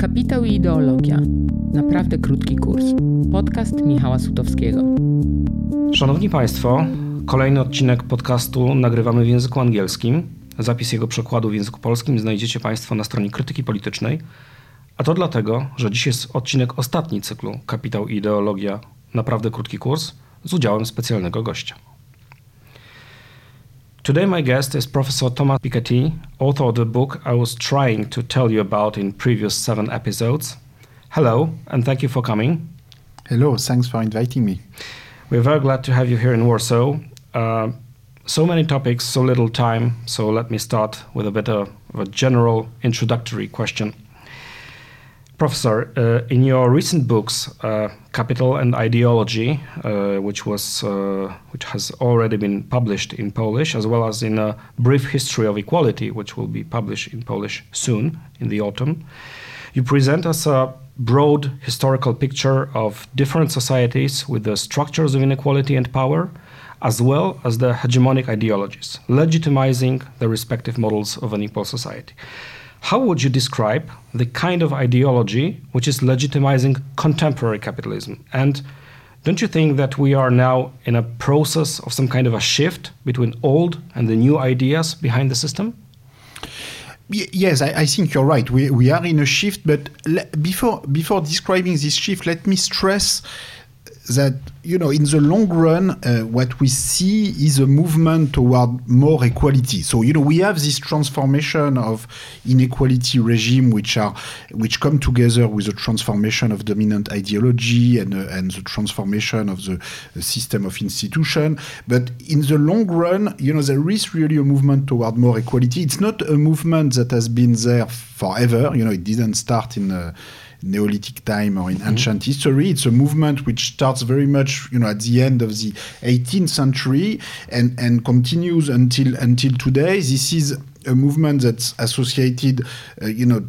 Kapitał i ideologia. Naprawdę krótki kurs. Podcast Michała Sutowskiego. Szanowni Państwo, kolejny odcinek podcastu nagrywamy w języku angielskim. Zapis jego przekładu w języku polskim znajdziecie Państwo na stronie Krytyki Politycznej. A to dlatego, że dziś jest odcinek ostatni cyklu Kapitał i ideologia. Naprawdę krótki kurs z udziałem specjalnego gościa. Today, my guest is Professor Thomas Piketty, author of the book I was trying to tell you about in previous seven episodes. Hello, and thank you for coming. Hello, thanks for inviting me. We're very glad to have you here in Warsaw. Uh, so many topics, so little time, so let me start with a bit of a general introductory question. Professor, uh, in your recent books, uh, Capital and Ideology, uh, which was uh, which has already been published in Polish, as well as in a brief history of equality, which will be published in Polish soon in the autumn, you present us a broad historical picture of different societies with the structures of inequality and power, as well as the hegemonic ideologies, legitimizing the respective models of an equal society. How would you describe the kind of ideology which is legitimizing contemporary capitalism? And don't you think that we are now in a process of some kind of a shift between old and the new ideas behind the system? yes, I, I, think you're right. We, we are in a shift, but before before describing this shift, let me stress that you know in the long run uh, what we see is a movement toward more equality. So you know we have this transformation of inequality regime which are which come together with the transformation of dominant ideology and uh, and the transformation of the, the, system of institution. But in the long run you know there is really a movement toward more equality. It's not a movement that has been there forever. You know it didn't start in uh, Neolithic time or in mm-hmm. ancient history. It's a movement which starts very much, you know, at the end of the 18th century and and continues until until today. This is a movement that's associated, uh, you know,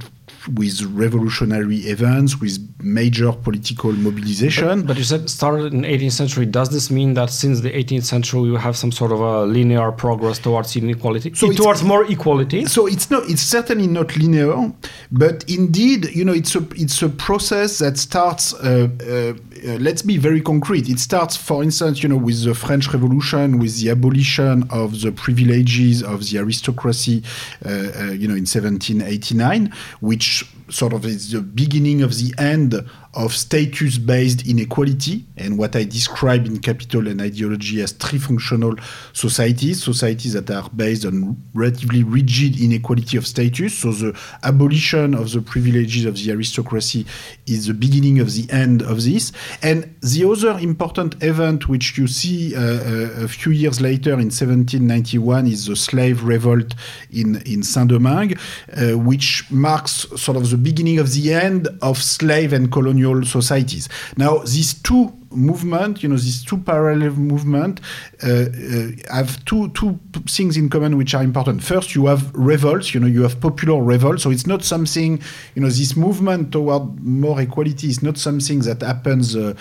with revolutionary events, with major political mobilization. But, but, you said started in 18th century. Does this mean that since the 18th century you have some sort of a linear progress towards inequality, so towards more equality? So it's not. It's certainly not linear, but indeed, you know, it's a it's a process that starts. Uh, uh, uh, let's be very concrete. It starts, for instance, you know, with the French Revolution, with the abolition of the privileges of the aristocracy, uh, uh, you know, in 1789, which sort of is the beginning of the end of status based inequality and what I describe in Capital and Ideology as trifunctional societies, societies that are based on relatively rigid inequality of status. So the abolition of the privileges of the aristocracy is the beginning of the end of this. And the other important event which you see uh, uh a few years later in 1791 is the slave revolt in, in Saint-Domingue, uh, which marks sort of the beginning of the end of slave and colonial colonial societies. Now, these two movement, you know, these two parallel movements uh, uh, have two two things in common which are important. First, you have revolts, you know, you have popular revolts. So it's not something, you know, this movement toward more equality is not something that happens uh,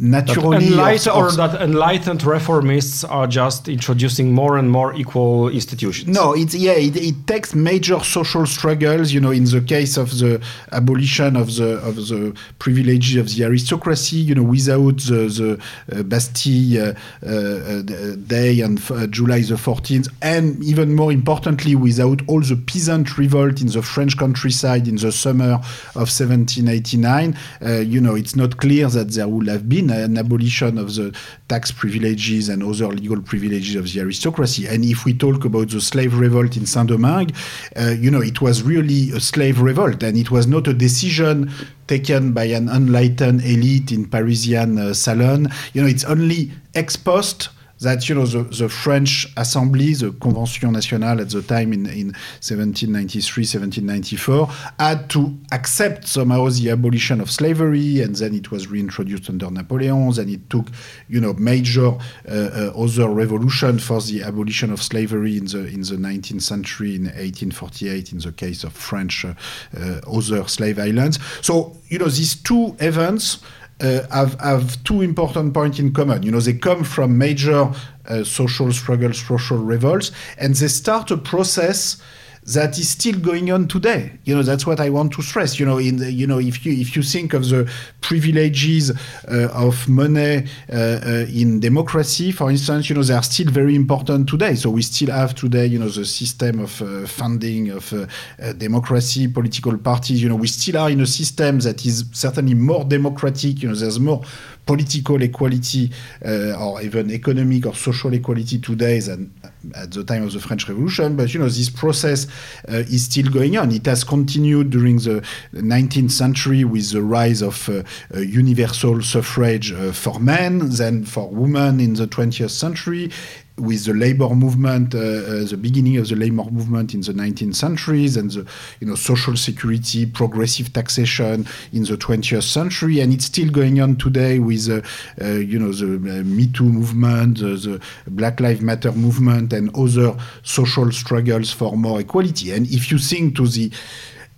naturally enlightened, or that enlightened reformists are just introducing more and more equal institutions. No it's yeah it, it, takes major social struggles you know in the case of the abolition of the of the privileges of the aristocracy you know without the, the uh, bastille uh, uh, day and uh, july the 14th and even more importantly without all the peasant revolt in the french countryside in the summer of 1789 uh, you know it's not clear that there would have been an abolition of the tax privileges and other legal privileges of the aristocracy. And if we talk about the slave revolt in Saint-Domingue, uh, you know, it was really a slave revolt, and it was not a decision taken by an enlightened elite in Parisian uh, salon. You know, it's only ex post that you know the, the French Assembly, the Convention Nationale at the time in, in 1793, 1794, had to accept somehow the abolition of slavery, and then it was reintroduced under Napoleon. Then it took you know major uh, uh, other revolution for the abolition of slavery in the in the 19th century in 1848 in the case of French uh, uh, other slave islands. So you know these two events have, have two important points in common. You know, they come from major uh, social struggles, social revolts, and they start a process that is still going on today. You know, that's what I want to stress. You know, in the, you know, if you if you think of the privileges uh, of money uh, uh, in democracy, for instance, you know, they are still very important today. So we still have today, you know, the system of uh, funding of uh, uh, democracy, political parties. You know, we still are in a system that is certainly more democratic. You know, there's more political equality uh, or even economic or social equality today than at the time of the French Revolution. But you know, this process uh, is still going on. It has continued during the 19th century with the rise of uh, uh, universal suffrage uh, for men, then for women in the 20th century with the labor movement, uh, uh, the beginning of the labor movement in the 19th centuries, and the you know social security, progressive taxation in the 20th century, and it's still going on today with uh, you know the Me Too movement, the Black Lives Matter movement, and other social struggles for more equality. And if you think to the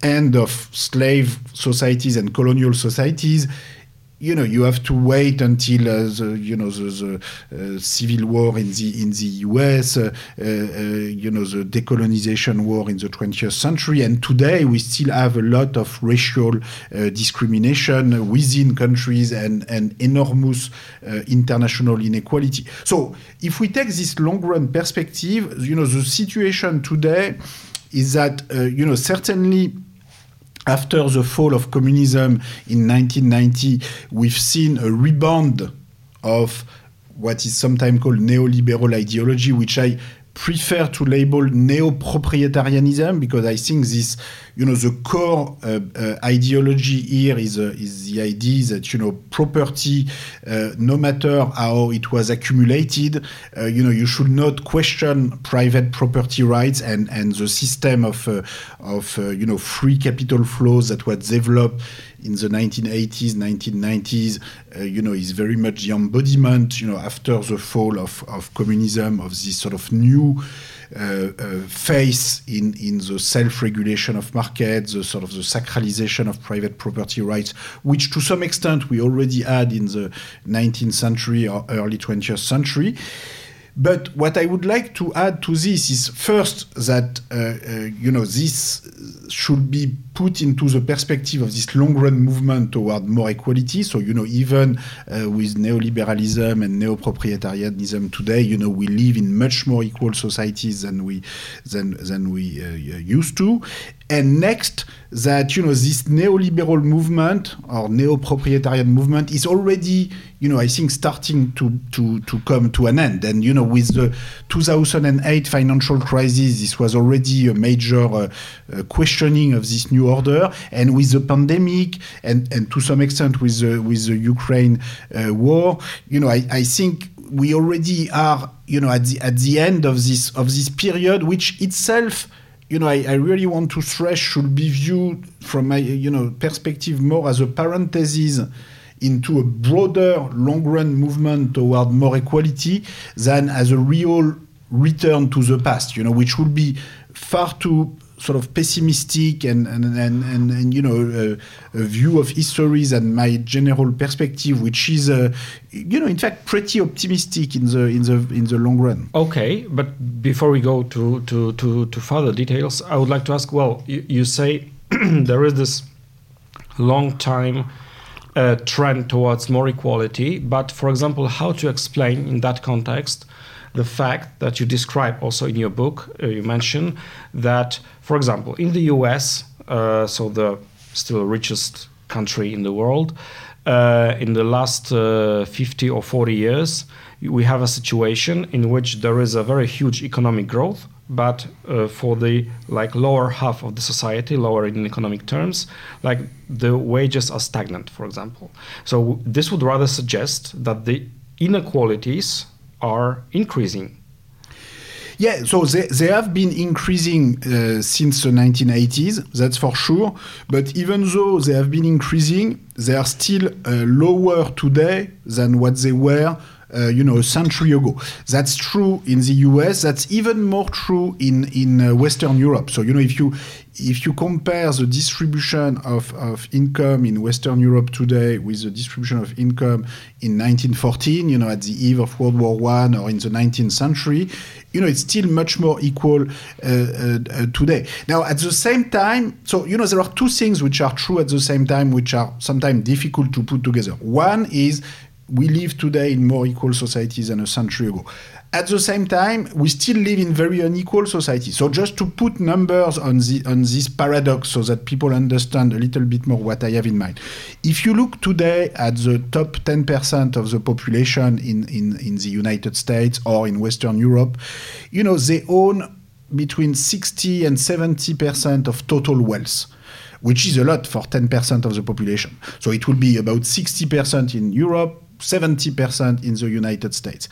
end of slave societies and colonial societies, you know you have to wait until uh, the you know the, the uh, civil war in the in the US, uh, uh, uh, you know the decolonization war in the 20th century, and today we still have a lot of racial uh, discrimination within countries and and enormous international inequality. So if we take this long run perspective, you know the situation today is that you know certainly after the fall of communism in 1990, we've seen a rebound of what is sometimes called neoliberal ideology, which I prefer to label neo-proprietarianism because I think this, you know, the core uh, uh, ideology here is uh, is the idea that you know property, uh, no matter how it was accumulated, uh, you know, you should not question private property rights and and the system of uh, of you know free capital flows that was developed in the 1980s, 1990s, uh, you know, is very much the embodiment, you know, after the fall of, of communism, of this sort of new uh, uh, face in, in the self-regulation of markets, the sort of the sacralization of private property rights, which to some extent we already had in the 19th century or early 20th century. But what I would like to add to this is first that uh, uh, you know this should be put into the perspective of this long-run movement toward more equality. So you know even uh, with neoliberalism and neo-proprietarianism today, you know we live in much more equal societies than we than than we used to. And next, that you know this neoliberal movement or neo-proprietarian movement is already you know I think starting to to to come to an end. And you know with the 2008 financial crisis, this was already a major uh, uh, questioning of this new order. And with the pandemic and and to some extent with the with the Ukraine uh, war, you know I, I think we already are you know at the at the end of this of this period, which itself you know, I, I, really want to stress should be viewed from my, you know, perspective more as a parenthesis into a broader long-run movement toward more equality than as a real return to the past, you know, which would be far too sort of pessimistic and and and, and, and you know a, a, view of histories and my general perspective, which is uh, you know in fact pretty optimistic in the in the in the long run. Okay, but before we go to to to, to further details, I would like to ask. Well, you, you say there is this long time. Uh, trend towards more equality, but for example, how to explain in that context the fact that you describe also in your book, uh, you mention that, for example, in the US, uh, so the still richest country in the world, uh, in the last uh, 50 or 40 years, we have a situation in which there is a very huge economic growth, but uh, for the like lower half of the society, lower in economic terms, like the wages are stagnant, for example. So this would rather suggest that the inequalities are increasing. Yeah, so they, they have been increasing uh, since the 1980s, that's for sure. But even though they have been increasing, they are still uh, lower today than what they were uh, you know, a century ago. That's true in the US. That's even more true in in uh, Western Europe. So you know, if you if you compare the distribution of, of income in Western Europe today with the distribution of income in 1914, you know, at the eve of World War One or in the 19th century, you know, it's still much more equal uh, uh, uh, today. Now, at the same time, so you know, there are two things which are true at the same time, which are sometimes difficult to put together. One is we live today in more equal societies than a century ago. At the same time, we still live in very unequal societies. So just to put numbers on the on this paradox so that people understand a little bit more what I have in mind. If you look today at the top 10% of the population in, in, in the United States or in Western Europe, you know, they own between 60 and 70% of total wealth which is a lot for 10% of the population. So it will be about 60% in Europe, 70% in the United States.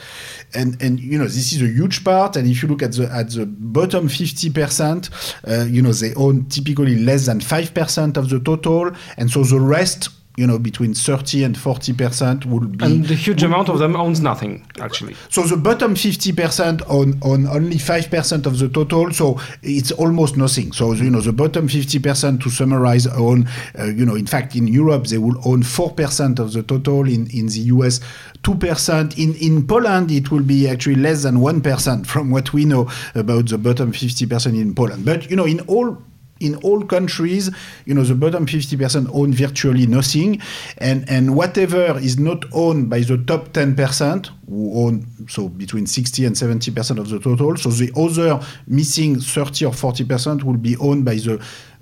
And, and, you know, this is a huge part. And if you look at the, at the bottom 50%, uh, you know, they own typically less than 5% of the total. And so the rest you know, between 30 and 40 percent would be. And the huge amount of them owns nothing, actually. So the bottom 50 percent own, own only 5 percent of the total, so it's almost nothing. So, you know, the bottom 50 percent, to summarize, own, uh, you know, in fact, in Europe, they will own 4 percent of the total. In, in the US, 2 percent. In, in Poland, it will be actually less than 1 percent from what we know about the bottom 50 percent in Poland. But, you know, in all in all countries, you know, the bottom 50% own virtually nothing. And, and whatever is not owned by the top 10%, who own, so between 60 and 70% of the total, so the other missing 30 or 40% will be owned by the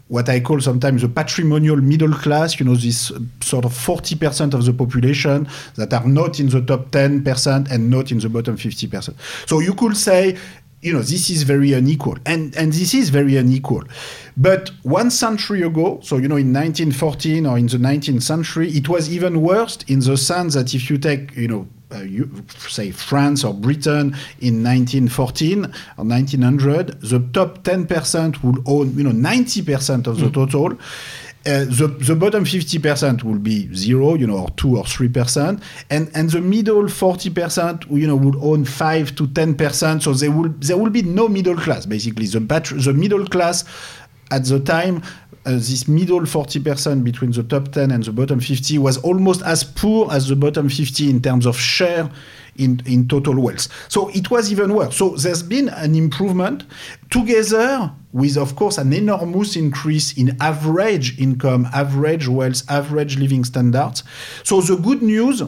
what I call sometimes the patrimonial middle class, you know, this sort of 40% of the population that are not in the top 10% and not in the bottom 50%. So you could say you know, this is very unequal. And, and this is very unequal. But one century ago, so, you know, in 1914 or in the 19th century, it was even worse in the sense that if you take, you know, uh, you, say France or Britain in 1914 or 1900, the top 10% would own, you know, 90% of the mm. Uh, the, the bottom 50% will be zero, you know, or two or three percent, and and the middle 40%, you know, will own five to 10%. So there will there will be no middle class. Basically, the the middle class at the time. Uh, this middle 40% between the top 10 and the bottom 50 was almost as poor as the bottom 50 in terms of share in, in total wealth. So it was even worse. So there's been an improvement together with, of course, an enormous increase in average income, average wealth, average living standards. So the good news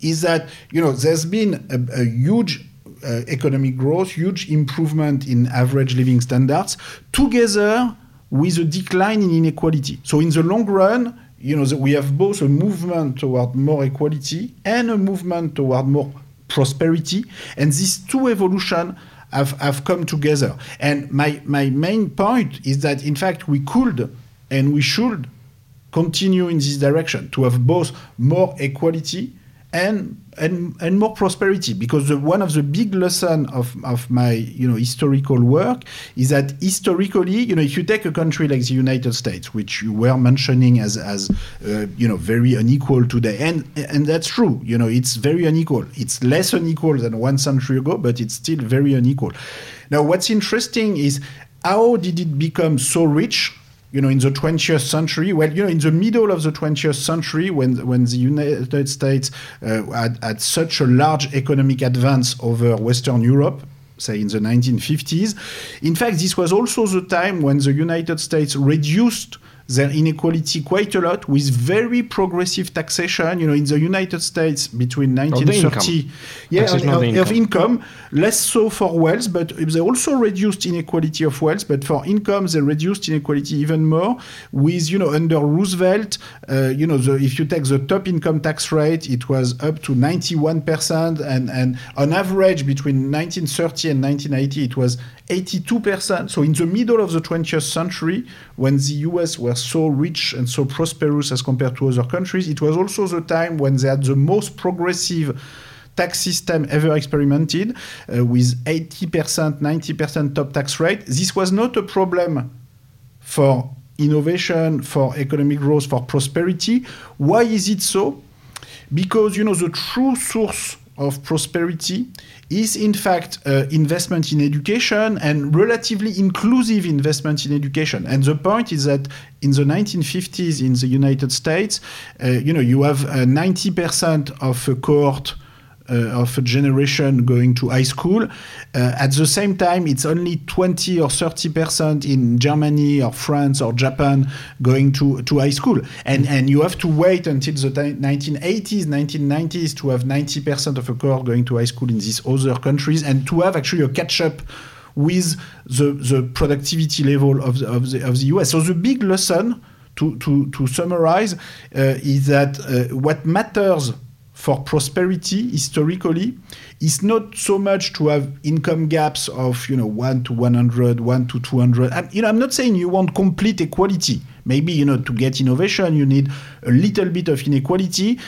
is that, you know, there's been a, a huge uh, economic growth, huge improvement in average living standards, together with a decline in inequality. So in the long run, you know, we have both a movement toward more equality and a movement toward more prosperity. And these two evolution have, have come together. And my, my main point is that, in fact, we could and we should continue in this direction to have both more equality and and, and more prosperity because the, one of the big lessons of, of my you know historical work is that historically you know if you take a country like the United States which you were mentioning as as uh, you know very unequal today and and that's true you know it's very unequal. It's less unequal than one century ago but it's still very unequal. Now what's interesting is how did it become so rich you know, in the 20th century, well, you know, in the middle of the 20th century, when when the United States uh, had, had such a large economic advance over Western Europe, say in the 1950s, in fact, this was also the time when the United States reduced their inequality quite a lot with very progressive taxation. You know, in the United States between 1930, yeah, income. of, income. less so for wealth, but they also reduced inequality of wealth. But for income, they reduced inequality even more. With you know, under Roosevelt, uh, you know, the, if you take the top income tax rate, it was up to 91 percent, and and on average between 1930 and 1980, it was 82%. So in the middle of the 20th century, when the US were so rich and so prosperous as compared to other countries, it was also the time when they had the most progressive tax system ever experimented uh, with 80%, 90% top tax rate. This was not a problem for innovation, for economic growth, for prosperity. Why is it so? Because, you know, the true source of prosperity is in fact uh, investment in education and relatively inclusive investment in education. And the point is that in the 1950s in the United States, uh, you know, you have 90% of a cohort uh, of a generation going to high school. Uh, at the same time, it's only 20 or 30 percent in Germany or France or Japan going to, to high school. And, and you have to wait until the 1980s, 1990s to have 90 percent of a cohort going to high school in these other countries and to have actually a catch up with the, the productivity level of the, of, the, of the US. So the big lesson to, to, to summarize uh, is that uh, what matters for prosperity historically is not so much to have income gaps of you know 1 to 100 1 to 200 and, you know i'm not saying you want complete equality. Maybe you know to get innovation you need a little bit of inequality.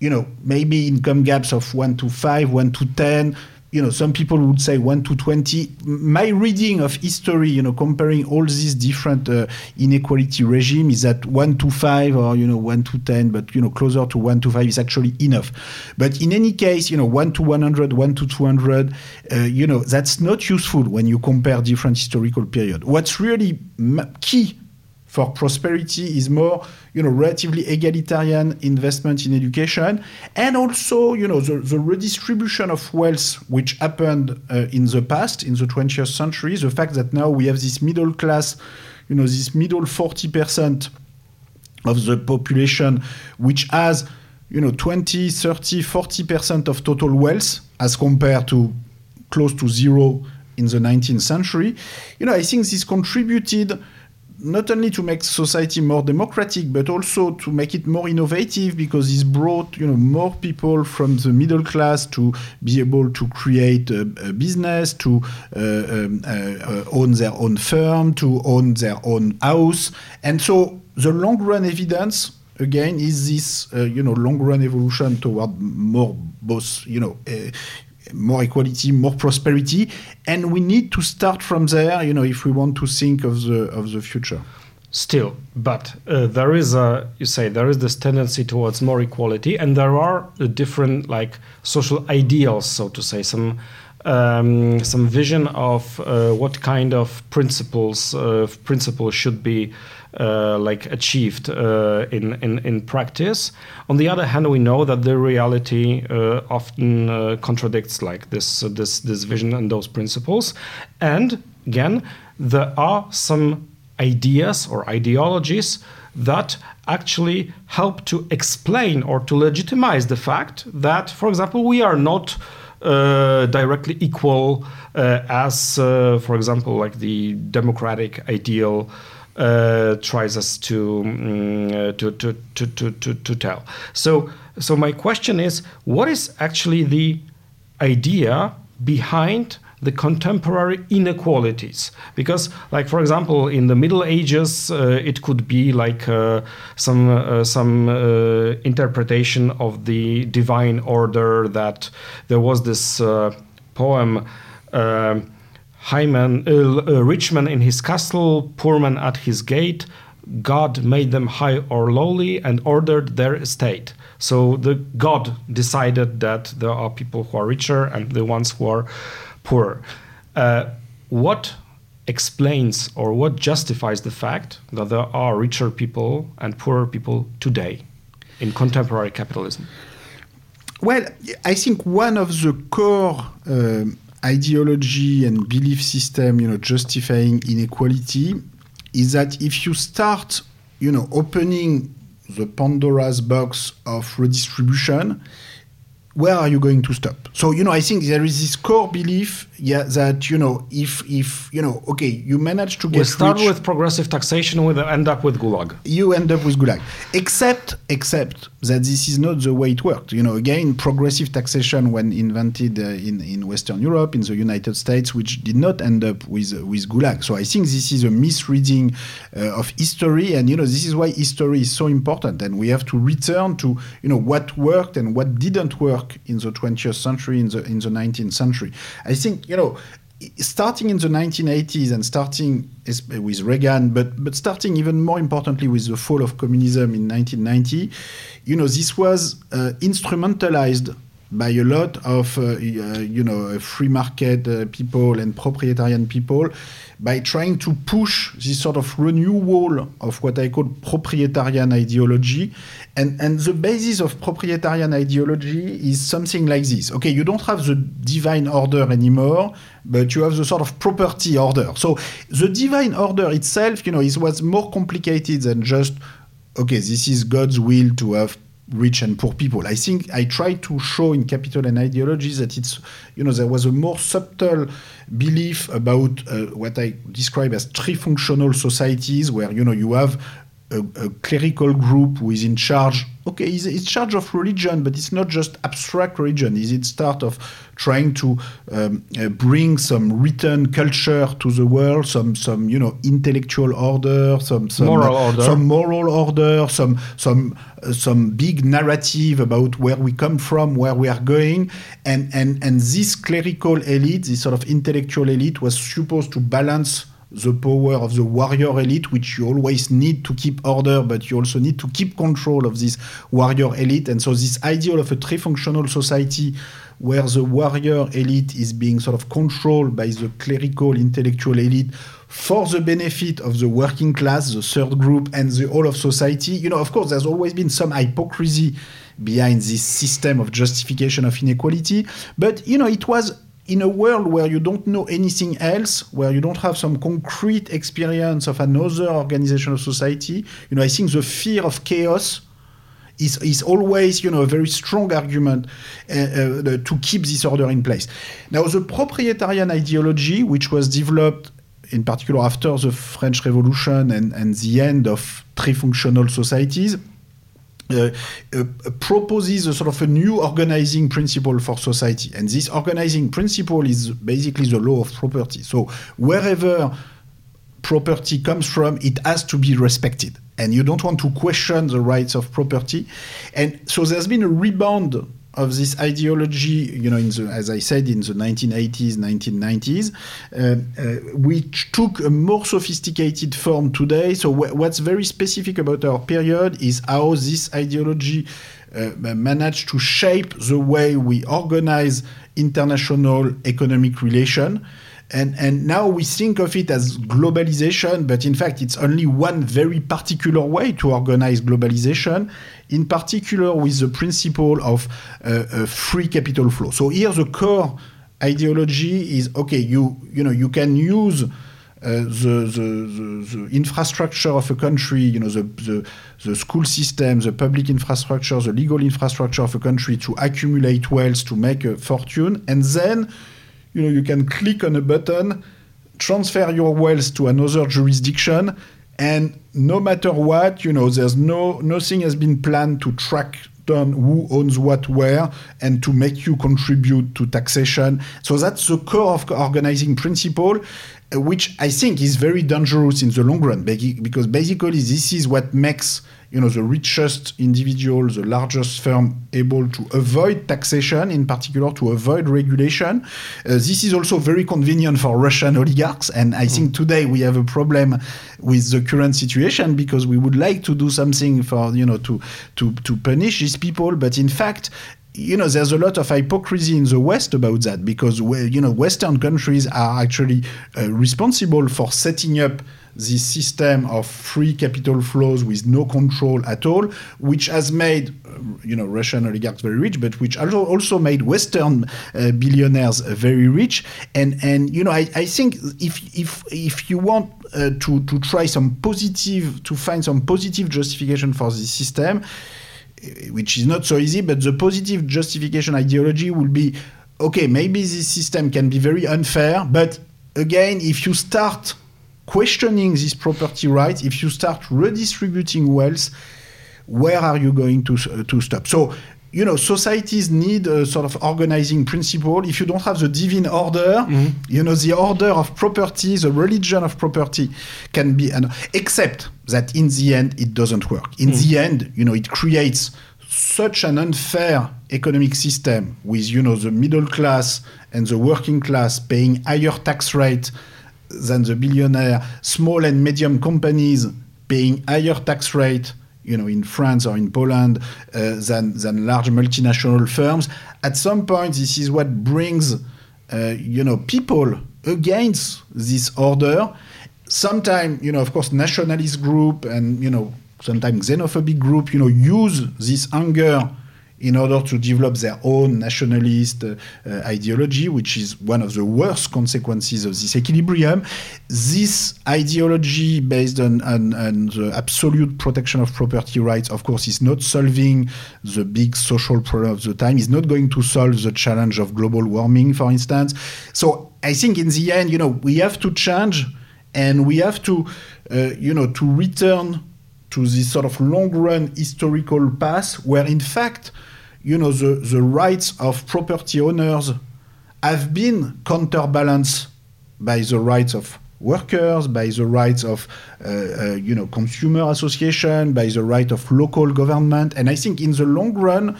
You know maybe income gaps of 1 to 5 1 to 10 you know, some people would say 1 to 20. My reading of history, you know, comparing all these different uh, inequality regime is that 1 to 5 or, you know, 1 to 10, but, you know, closer to 1 to 5 is actually enough. But in any case, you know, 1 to 100, 1 to 200, uh, you know, that's not useful when you compare different historical periods. What's really key for prosperity is more you know relatively egalitarian investment in education. And also you know the, the redistribution of wealth which happened uh, in the past in the 20th century the fact that now we have this middle class you know this middle 40% of the population which has you know 20 30 40% of total wealth as compared to close to zero in the 19th century. You know i think this contributed not only to make society more democratic, but also to make it more innovative because it's brought you know more people from the middle class to be able to create a, a business, to uh, um, uh, uh, own their own firm, to own their own house, and so the long run evidence again is this uh, you know long run evolution toward more both you know uh, more equality, more prosperity, and we need to start from there. You know, if we want to think of the of the future. Still, but uh, there is a you say there is this tendency towards more equality, and there are different like social ideals, so to say, some um, some vision of uh, what kind of principles uh, principles should be uh, like achieved uh, in, in in practice. On the other hand, we know that the reality uh, often uh, contradicts like this this this vision and those principles. And again, there are some ideas or ideologies that actually help to explain or to legitimize the fact that, for example, we are not uh, directly equal uh, as, uh, for example, like the democratic ideal uh, tries us to, um, to, to, to, to, to, to tell. So, so my question is, what is actually the idea behind the contemporary inequalities because like for example in the middle ages uh, it could be like uh, some uh, some uh, interpretation of the divine order that there was this poem high man, uh, uh, rich man in his castle, poor man at his gate. God made them high or lowly and ordered their estate. So the God decided that there are people who are richer and the ones who are poorer. Uh, what explains or what justifies the fact that there are richer people and poorer people today in contemporary capitalism? Well, I think one of the core uh, ideology and belief system, you know, justifying inequality is that if you start, you know, opening the Pandora's box of redistribution, where are you going to stop? So you know, I think there is this core belief, yeah, that you know, if if you know, okay, you manage to get. We start rich, with progressive taxation, we end up with gulag. You end up with gulag, except except that this is not the way it worked. You know, again, progressive taxation when invented uh, in in Western Europe, in the United States, which did not end up with uh, with gulag. So I think this is a misreading uh, of history, and you know, this is why history is so important, and we have to return to you know what worked and what didn't work in the 20th century, in the in the 19th century. I think you know starting in the 1980s and starting with Reagan, but but starting even more importantly with the fall of communism in 1990, you know, this was uh, instrumentalized by a lot of, uh, you know, free market uh, people and proprietarian people by trying to push this sort of renewal of what I call proprietarian ideology. And, and the basis of proprietarian ideology is something like this. Okay, you don't have the divine order anymore, but you have the sort of property order. So the divine order itself, you know, is what's more complicated than just, okay, this is God's will to have rich and poor people. I think I try to show in Capital and Ideology that it's, you know, there was a more subtle belief about uh, what I describe as three trifunctional societies, where, you know, you have a, a, clerical group who is in charge. Okay, he's in charge of religion, but it's not just abstract religion. Is it start of trying to um, uh, bring some written culture to the world, some some you know intellectual order, some some moral order, some moral order, some some uh, some big narrative about where we come from, where we are going, and and and this clerical elite, this sort of intellectual elite, was supposed to balance the power of the warrior elite, which you always need to keep order, but you also need to keep control of this warrior elite. And so, this ideal of a trifunctional society where the warrior elite is being sort of controlled by the clerical intellectual elite for the benefit of the working class, the third group, and the whole of society. You know, of course, there's always been some hypocrisy behind this system of justification of inequality, but you know, it was in a world where you don't know anything else, where you don't have some concrete experience of another organization of society, you know, I think the fear of chaos is, is always, you know, a very strong argument uh, uh, to keep this order in place. Now, the proprietarian ideology, which was developed in particular after the French Revolution and, and the end of three trifunctional societies, uh, uh, proposes a sort of a new organizing principle for society. And this organizing principle is basically the law of property. So wherever property comes from, it has to be respected. And you don't want to question the rights of property. And so there's been a rebound of this ideology, you know, in the, as I said, in the 1980s, 1990s, uh, uh, which took a more sophisticated form today. So what's very specific about our period is how this ideology uh, managed to shape the way we organize international economic relation. And, and now we think of it as globalization, but in fact, it's only one very particular way to organize globalization, in particular with the principle of uh, free capital flow. So here, the core ideology is okay, you, you, know, you can use uh, the, the, the, the, infrastructure of a country, you know, the, the, the school system, the public infrastructure, the legal infrastructure of a country to accumulate wealth, to make a fortune, and then you know, you can click on a button, transfer your wealth to another jurisdiction, and no matter what, you know, there's no nothing has been planned to track down who owns what where and to make you contribute to taxation. So that's the core of organizing principle, which I think is very dangerous in the long run, because basically this is what makes you know, the richest individual, the largest firm able to avoid taxation, in particular to avoid regulation. Uh, this is also very convenient for Russian oligarchs. And I think today we have a problem with the current situation because we would like to do something for, you know, to, to, to punish these people. But in fact, you know, there's a lot of hypocrisy in the West about that because, you know, Western countries are actually uh, responsible for setting up this system of free capital flows with no control at all, which has made you know Russian oligarchs very rich, but which also made Western uh, billionaires uh, very rich. And and you know I, I think if if if you want uh, to to try some positive to find some positive justification for this system, which is not so easy, but the positive justification ideology will be okay. Maybe this system can be very unfair, but again, if you start questioning this property rights, if you start redistributing wealth, where are you going to, uh, to stop? So, you know, societies need a sort of organizing principle. If you don't have the divine order, mm-hmm. you know, the order of property, the religion of property can be, an, except that in the end, it doesn't work. In mm-hmm. the end, you know, it creates such an unfair economic system with, you know, the middle class and the working class paying higher tax rate than the billionaire, small and medium companies paying higher tax rate, you know, in France or in Poland uh, than, than large multinational firms. At some point, this is what brings, uh, you know, people against this order. Sometimes, you know, of course, nationalist group and, you know, sometimes xenophobic group, you know, use this anger in order to develop their own nationalist uh, ideology, which is one of the worst consequences of this equilibrium. This ideology based on, on, on, the absolute protection of property rights, of course, is not solving the big social problem of the time, is not going to solve the challenge of global warming, for instance. So I think in the end, you know, we have to change and we have to, uh, you know, to return to this sort of long run historical path where in fact you know, the, the rights of property owners have been counterbalanced by the rights of workers, by the rights of uh, uh, you know consumer association, by the right of local government, and I think in the long run,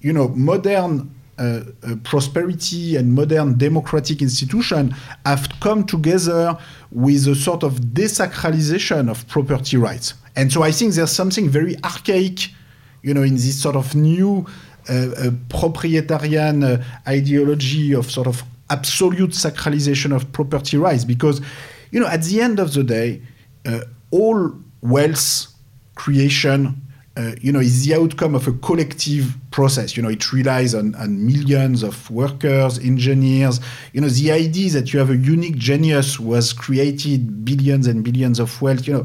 you know, modern uh, uh, prosperity and modern democratic institutions have come together with a sort of desacralization of property rights, and so I think there's something very archaic, you know, in this sort of new a proprietarian uh, ideology of sort of absolute sacralization of property rights because you know at the end of the day uh, all wealth creation uh, you know, is the outcome of a collective process. You know, it relies on, on millions of workers, engineers. You know, the idea that you have a unique genius was created billions and billions of wealth. You know,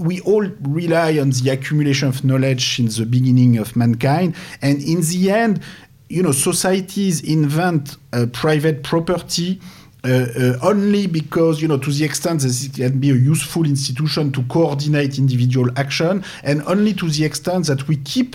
we all rely on the accumulation of knowledge in the beginning of mankind, and in the end, you know, societies invent uh, private property. Uh, uh, only because, you know, to the extent that it can be a useful institution to coordinate individual action, and only to the extent that we keep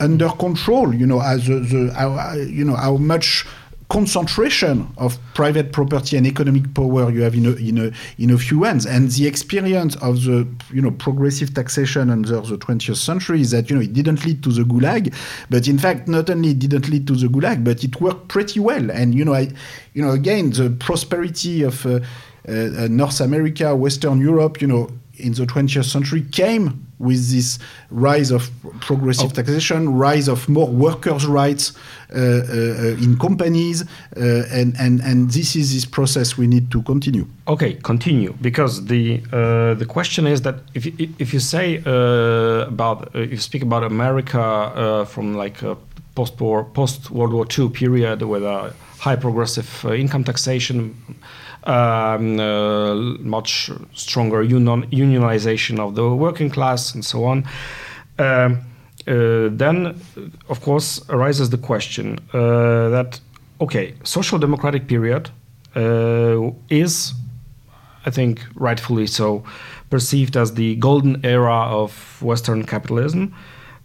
under control, you know, as the, the how, you know, how much concentration of private property and economic power you have in a, in a, in a few hands. And the experience of the you know progressive taxation under the 20th century is that you know it didn't lead to the gulag, but in fact not only it didn't lead to the gulag, but it worked pretty well. And you know I you know again the prosperity of uh, uh, North America, Western Europe, you know in the 20th century came with this rise of progressive oh. taxation, rise of more workers' rights uh, uh, in companies, uh, and, and, and this is this process we need to continue. Okay, continue because the uh, the question is that if you, if you say uh, about if you speak about America from like a post war post World War II period with a high progressive income taxation um, uh, much stronger union, unionization of the working class, and so on. Um, uh, then, of course, arises the question uh, that okay, social democratic period uh, is, I think, rightfully so, perceived as the golden era of Western capitalism.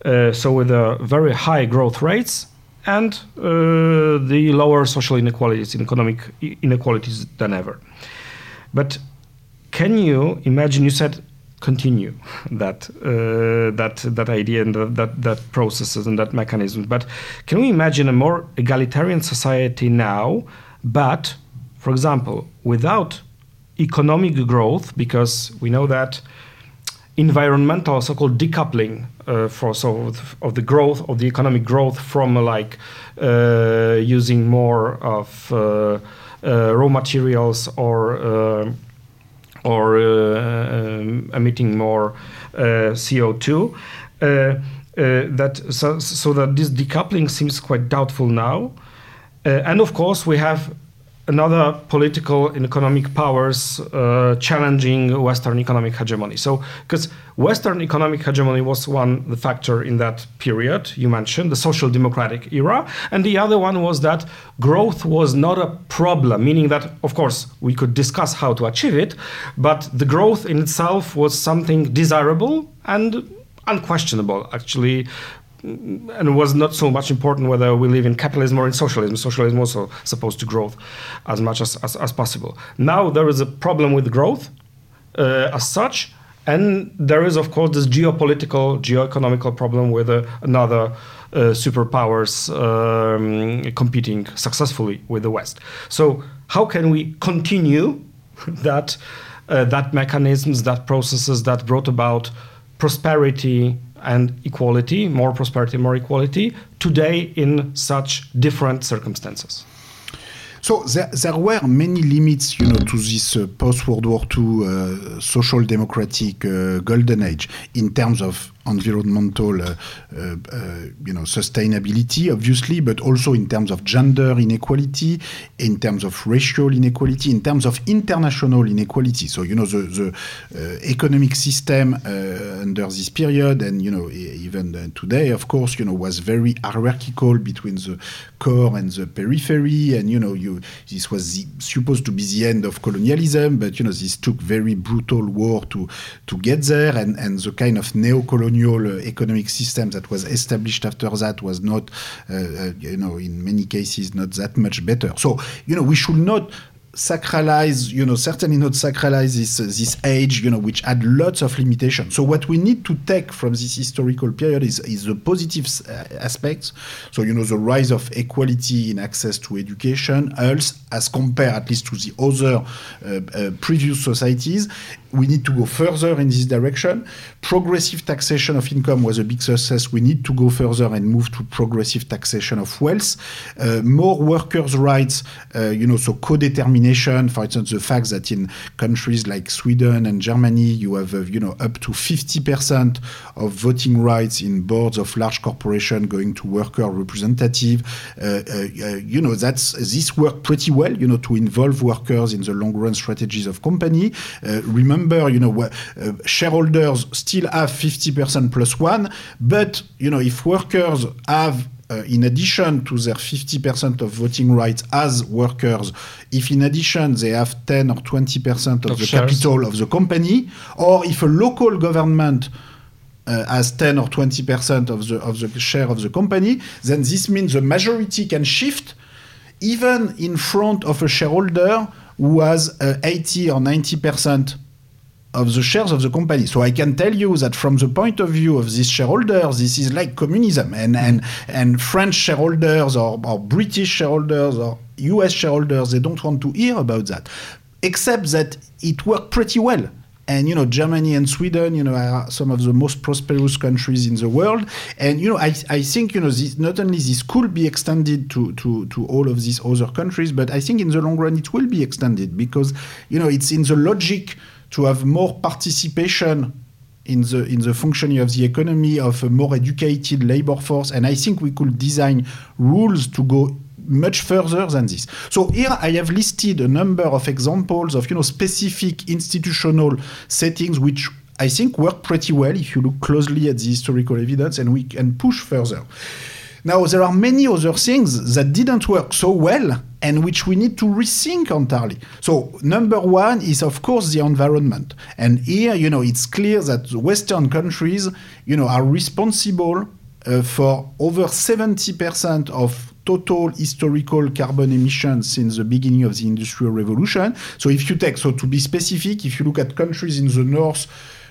Uh, so, with a very high growth rates and uh, the lower social inequalities, and economic inequalities than ever. But can you imagine? You said continue that uh, that that idea and that, that, processes and that mechanism. But can we imagine a more egalitarian society now, but for example, without economic growth, because we know that environmental so-called decoupling uh, for so of the growth of the economic growth from uh, like uh, using more of uh, uh, raw materials or or um, emitting more CO2 that so, so that this decoupling seems quite doubtful now. And of course we have another political and economic powers uh, challenging Western economic hegemony. So, because Western economic hegemony was one the factor in that period you mentioned, the social democratic era, and the other one was that growth was not a problem, meaning that, of course, we could discuss how to achieve it, but the growth in itself was something desirable and unquestionable. Actually, and it was not so much important whether we live in capitalism or in socialism. Socialism also supposed to grow as much as, as, as possible. Now there is a problem with growth uh, as such, and there is, of course, this geopolitical, geoeconomical problem with uh, another uh, superpowers um, competing successfully with the West. So how can we continue that uh, that mechanisms, that processes that brought about prosperity and equality, more prosperity, more equality, today in such different circumstances? So there, there were many limits, you know, to this uh, post-World War II uh, social democratic uh, golden age in terms of environmental, uh, uh, uh, you know, sustainability, obviously, but also in terms of gender inequality, in terms of racial inequality, in terms of international inequality. So, you know, the, the economic system under this period, and you know, even today, of course, you know, was very hierarchical between the core and the periphery, and you know, you this was the, supposed to be the end of colonialism, but you know, this took very brutal war to to get there, and and the kind of neo-colonial colonial economic system that was established after that was not, uh, uh, you know, in many cases not that much better. So, you know, we should not sacralize, you know, certainly not sacralize this uh, this age, you know, which had lots of limitations. So what we need to take from this historical period is is the positive uh, aspects. So you know, the rise of equality in access to education, else as compared at least to the other uh, uh, previous societies, we need to go further in this direction. Progressive taxation of income was a big success. We need to go further and move to progressive taxation of wealth. Uh, more workers' rights, uh, you know, so co-determination. For instance, the fact that in countries like Sweden and Germany, you have, uh, you know, up to 50% of voting rights in boards of large corporations going to worker representative. Uh, uh, uh, you know, that's this worked pretty well, you know, to involve workers in the long-run strategies of company. remember remember, you know, uh, shareholders still have 50% plus one, but, you know, if workers have uh, in addition to their 50% of voting rights as workers, if in addition they have 10 or 20% of, of the shares. capital of the company, or if a local government uh, has 10 or 20% of the, of the share of the company, then this means the majority can shift even in front of a shareholder who has uh, 80 or 90% of the shares of the company. So I can tell you that from the point of view of these shareholders, this is like communism. And, and, and French shareholders or, or British shareholders or US shareholders, they don't want to hear about that. Except that it worked pretty well. And you know, Germany and Sweden, you know, are some of the most prosperous countries in the world. And you know, I, I think you know, this, not only this could be extended to, to to all of these other countries, but I think in the long run it will be extended because you know it's in the logic to have more participation in the in the functioning of the economy of a more educated labor force and i think we could design rules to go much further than this. So here i have listed a number of examples of you know specific institutional settings which i think work pretty well if you look closely at the historical evidence and we can push further now, there are many other things that didn't work so well and which we need to rethink entirely. So, number one is, of course, the environment. And here, you know, it's clear that Western countries, you know, are responsible uh, for over 70% of total historical carbon emissions since the beginning of the Industrial Revolution. So, if you take, so to be specific, if you look at countries in the North,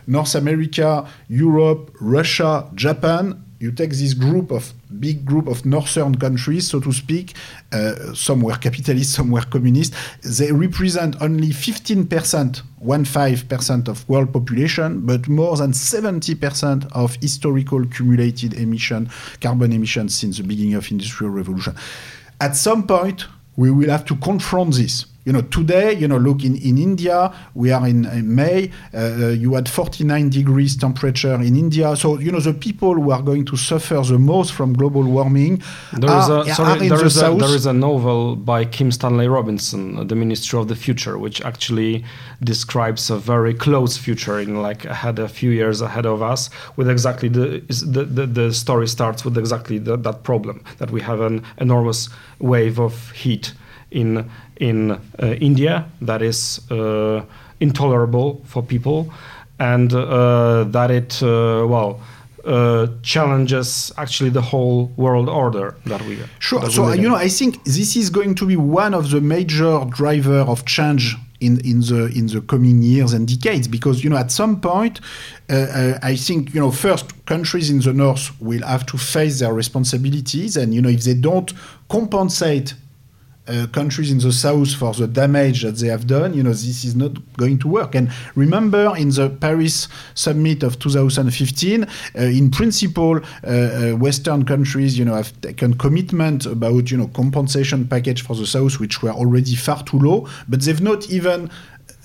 North America, Europe, Russia, Japan, you take this group of big group of northern countries, so to speak, uh, some were capitalist, some were communist. They represent only 15%, one five percent of world population, but more than 70% of historical cumulated emission, carbon emissions since the beginning of industrial revolution. At some point, we will have to confront this you know, today, you know, look in, in India, we are in, in May, uh, you had 49 degrees temperature in India. So, you know, the people who are going to suffer the most from global warming there are, is a, sorry, there, is a, there is a novel by Kim Stanley Robinson, The Ministry of the Future, which actually describes a very close future in like ahead a few years ahead of us with exactly the, the, the, the story starts with exactly the, that problem that we have an enormous wave of heat in in uh, India that is uh, intolerable for people, and uh, that it well. Uh, challenges actually the whole world order that we sure that so you know i think this is going to be one of the major driver of change in, in the in the coming years and decades because you know at some point uh, uh, I think you know first countries in the north will have to face their responsibilities and you know if they don't compensate uh, countries in the south for the damage that they have done, you know, this is not going to work. And remember, in the Paris summit of 2015, uh, in principle, uh, uh, Western countries, you know, have taken commitment about, you know, compensation package for the south, which were already far too low, but they've not even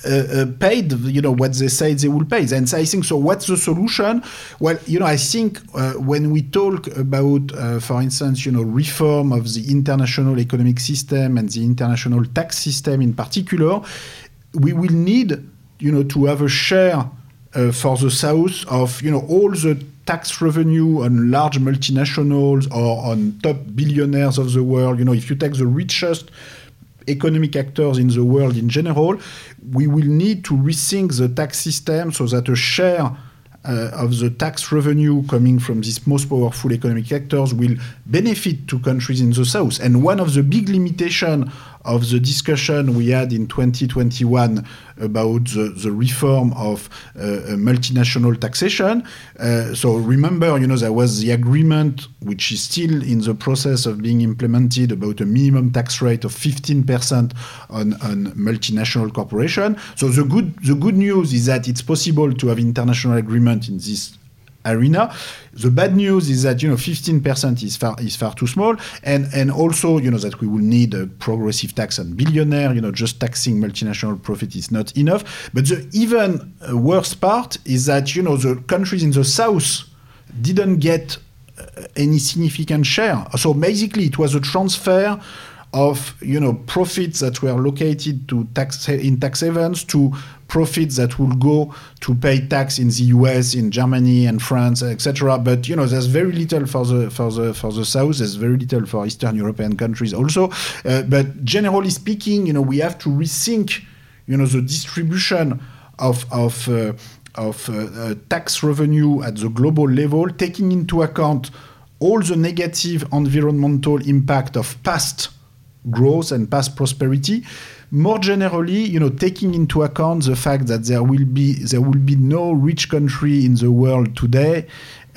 uh, uh, paid, you know, what they say they will pay. And I think so. What's the solution? Well, you know, I think uh, when we talk about, uh, for instance, you know, reform of the international economic system and the international tax system in particular, we will need, you know, to have a share for the South of, you know, all the tax revenue on large multinationals or on top billionaires of the world. You know, if you take the richest economic actors in the world in general, we will need to rethink the tax system so that a share uh, of the tax revenue coming from these most powerful economic actors will benefit to countries in the south. And one of the big limitations of the discussion we had in 2021 about the, the reform of uh, multinational taxation. Uh, so remember, you know, there was the agreement, which is still in the process of being implemented, about a minimum tax rate of 15% on, on multinational corporation. So the good the good news is that it's possible to have international agreement in this arena. The bad news is that you know 15% is far is far too small, and and also you know that we will need a progressive tax on billionaire. You know, just taxing multinational profit is not enough. But the even uh, worse part is that you know the countries in the south didn't get uh, any significant share. So basically, it was a transfer of you know profits that were located to tax in tax havens to profits that will go to pay tax in the US, in Germany and France, etc. But you know, there's very little for the for the for the south. There's very little for Eastern European countries also. Uh, but generally speaking, you know, we have to rethink, you know, the distribution of of uh, of uh, uh tax revenue at the global level, taking into account all the negative environmental impact of past growth and past prosperity. More generally, you know, taking into account the fact that there will be there will be no rich country in the world today,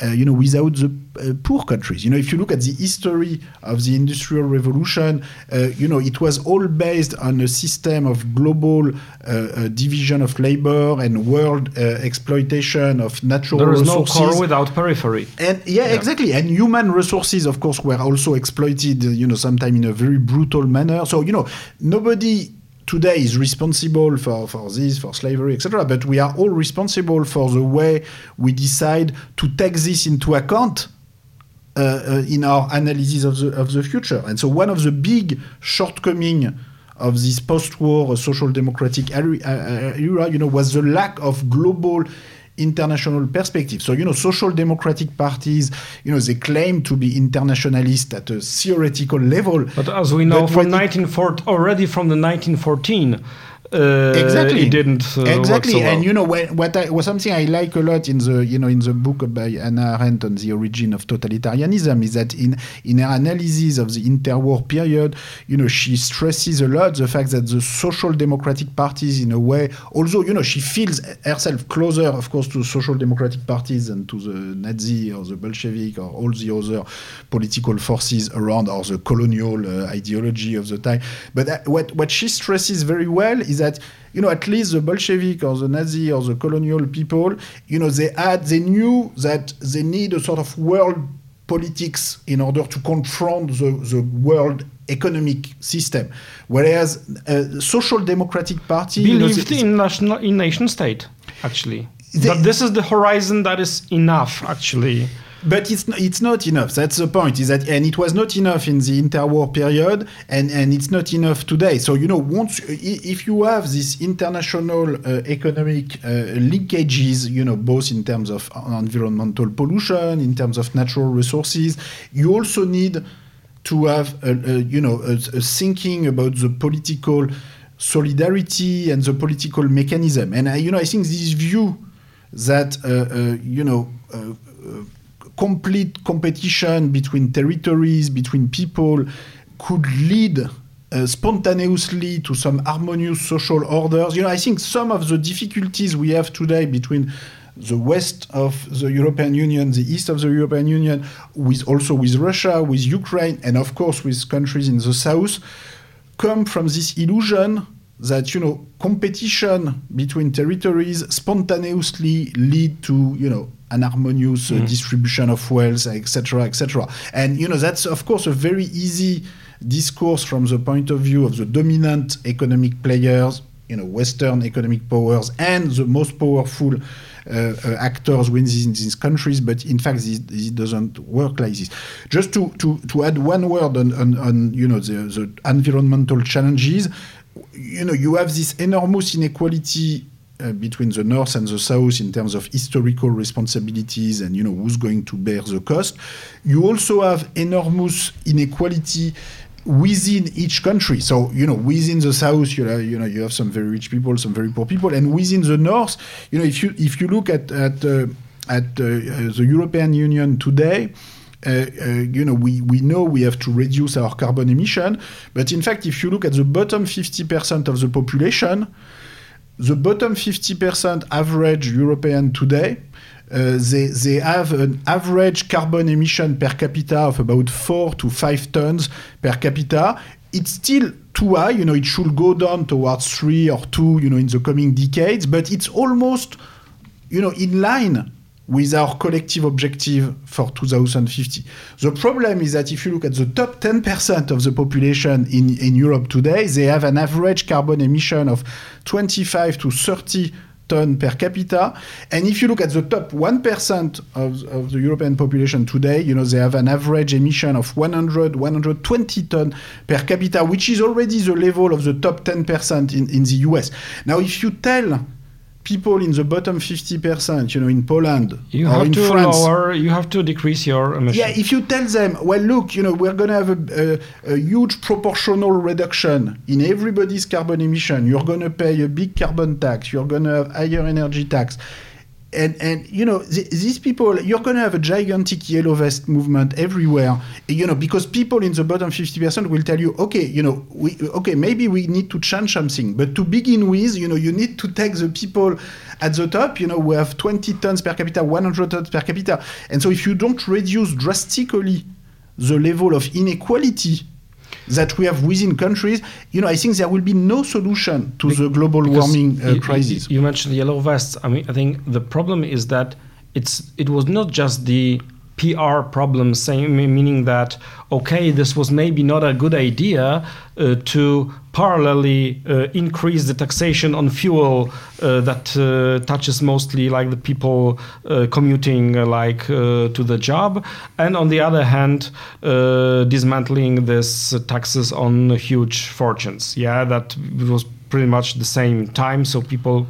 you know, without the uh, poor countries. You know, if you look at the history of the Industrial Revolution, uh, you know, it was all based on a system of global uh, uh, division of labor and world uh, exploitation of natural there is resources. no core without periphery. And yeah, yeah, exactly. And human resources, of course, were also exploited, you know, sometimes in a very brutal manner. So, you know, nobody today is responsible for, for this, for slavery, etc. But we are all responsible for the way we decide to take this into account uh, uh, in our analysis of the, of the future. And so one of the big shortcomings of this post-war social democratic era, uh, era, you know, was the lack of global international perspective. So, you know, social democratic parties, you know, they claim to be internationalist at a theoretical level. But as we know from 1914, already from the 1914, uh, exactly. it didn't uh, exactly. so well. and you know when, what I, was something i like a lot in the you know in the book by Hannah Arendt on the origin of totalitarianism is that in in her analysis of the interwar period you know she stresses a lot the fact that the social democratic parties in a way although you know she feels herself closer of course to social democratic parties than to the nazi or the bolshevik or all the other political forces around or the colonial uh, ideology of the time. But uh, what what she stresses very well is that you know at least the Bolshevik or the Nazi or the colonial people, you know, they had they knew that they need a sort of world politics in order to confront the, the world economic system, whereas uh, social democratic party believed you know, in national in nation state actually. They, that this is the horizon that is enough actually. But it's it's not enough. That's the point. Is that and it was not enough in the interwar period, and and it's not enough today. So you know, once if you have this international uh, economic uh, linkages, you know, both in terms of environmental pollution, in terms of natural resources, you also need to have a, a you know a, a thinking about the political solidarity and the political mechanism. And I, you know, I think this view that uh, uh you know uh, complete competition between territories, between people, could lead uh, spontaneously to some harmonious social orders. You know, I think some of the difficulties we have today between the west of the European Union, the east of the European Union, with also with Russia, with Ukraine, and of course with countries in the south, come from this illusion that you know competition between territories spontaneously lead to you know an harmonious uh, Mm. distribution of wealth, etc., etc. And you know that's of course a very easy discourse from the point of view of the dominant economic players, you know, Western economic powers and the most powerful uh, uh, actors within these countries. But in fact, this, this doesn't work like this. Just to to, to add one word on, on, on you know the, the environmental challenges, you know you have this enormous inequality uh, between the north and the south in terms of historical responsibilities and you know who's going to bear the cost. You also have enormous inequality within each country. So you know within the south you know you know you have some very rich people some very poor people. And within the north you know if you if you look at at uh, at uh, uh, the European Union today uh, uh, you know, we, we know we have to reduce our carbon emission, but in fact, if you look at the bottom 50% of the population, the bottom 50% average European today, uh, they, they have an average carbon emission per capita of about four to five tons per capita. It's still too high, you know, it should go down towards three or two, you know, in the coming decades, but it's almost, you know, in line with our collective objective for 2050. The problem is that if you look at the top 10% of the population in, in Europe today, they have an average carbon emission of 25 to 30 ton per capita. And if you look at the top 1% of, of the European population today, you know, they have an average emission of 100, 120 ton per capita, which is already the level of the top 10% in, in the US. Now, if you tell people in the bottom 50%, you know, in Poland You or have in to France, lower. You have to decrease your emissions. yeah, if you tell them, well, look, you know, we're going to have a, a, a huge proportional reduction in everybody's carbon emission. You're going to pay a big carbon tax. You're going to have higher energy tax. And, and you know th- these people you're going to have a gigantic yellow vest movement everywhere you know because people in the bottom 50% will tell you okay you know we okay maybe we need to change something. But to begin with you know you need to take the people at the top you know we have 20 tons per capita 100 tons per capita. And so if you don't reduce drastically the level of inequality that we have within countries, you know, I think there will be no solution to the global Because warming uh, you- crisis. You, you mentioned yellow vests. I mean, I think the problem is that it's it was not just the PR problem, saying meaning that okay, this was maybe not a good idea uh, to parallelly uh, increase the taxation on fuel uh, that uh, touches mostly like the people uh, commuting uh, like to the job, and on the other hand, dismantling this taxes on huge fortunes. Yeah, that was pretty much the same time. So people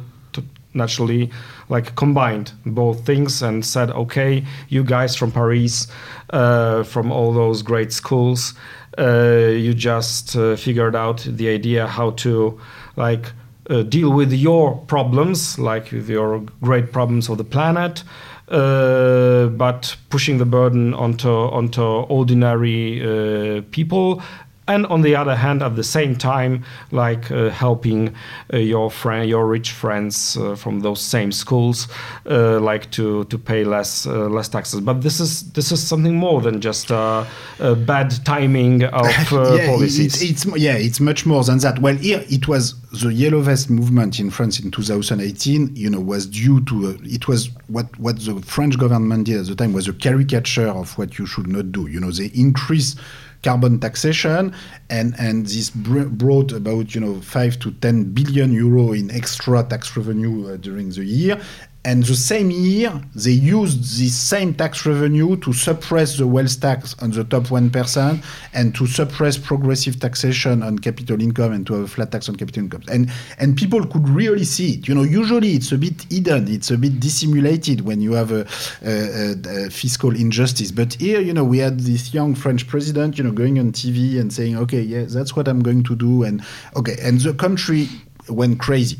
naturally like combined both things and said, okay, you guys from Paris, uh, from all those great schools, uh, you just uh, figured out the idea how to like uh, deal with your problems, like with your great problems of the planet. Uh, but pushing the burden onto onto ordinary uh, people and on the other hand at the same time like uh, helping uh, your friend your rich friends uh, from those same schools uh, like to to pay less uh, less taxes but this is this is something more than just uh, a bad timing of uh, yeah, policies It's, it's yeah, it's much more than that. Well, here it was the yellow vest movement in France in 2018. You know, was due to uh, it was what what the French government did at the time was a caricature of what you should not do. You know, they increased carbon taxation and and this br- brought about you know five to ten billion euro in extra tax revenue uh, during the year and the same year, they used this same tax revenue to suppress the wealth tax on the top 1% and to suppress progressive taxation on capital income and to have a flat tax on capital income. And, and people could really see it. You know, usually it's a bit hidden, it's a bit dissimulated when you have a, a, a, fiscal injustice. But here, you know, we had this young French president, you know, going on TV and saying, okay, yeah, that's what I'm going to do. And okay, and the country went crazy.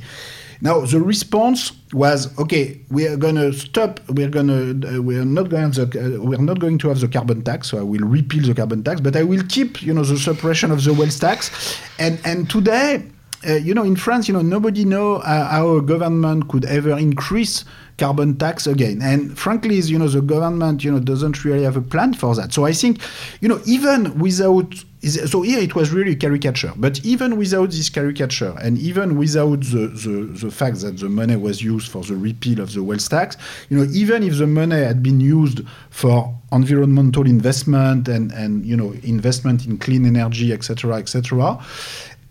Now the response was okay. We are going to stop. We are going to. Uh, we are not going to. Uh, we are not going to have the carbon tax. So I will repeal the carbon tax, but I will keep, you know, the suppression of the wealth tax. And and today, uh, you know, in France, you know, nobody know uh, how a government could ever increase carbon tax again. And frankly, is you know, the government, you know, doesn't really have a plan for that. So I think, you know, even without so here it was really a caricature. But even without this caricature, and even without the, the, the fact that the money was used for the repeal of the wealth tax, you know, even if the money had been used for environmental investment and, and you know, investment in clean energy, etc., etc.,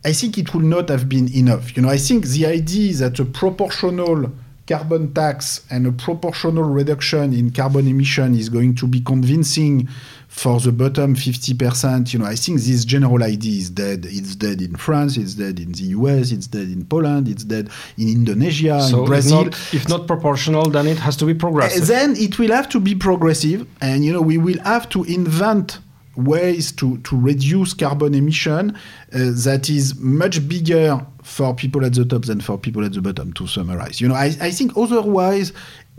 I think it would not have been enough. You know, I think the idea that a proportional carbon tax and a proportional reduction in carbon emission is going to be convincing for the bottom 50%, you know, I think this general idea is dead. It's dead in France, it's dead in the US, it's dead in Poland, it's dead in Indonesia, so in Brazil. If not, if not proportional, then it has to be progressive. Then it will have to be progressive, and you know, we will have to invent ways to, to reduce carbon emission uh, that is much bigger for people at the top than for people at the bottom, to summarize. You know, I, I think otherwise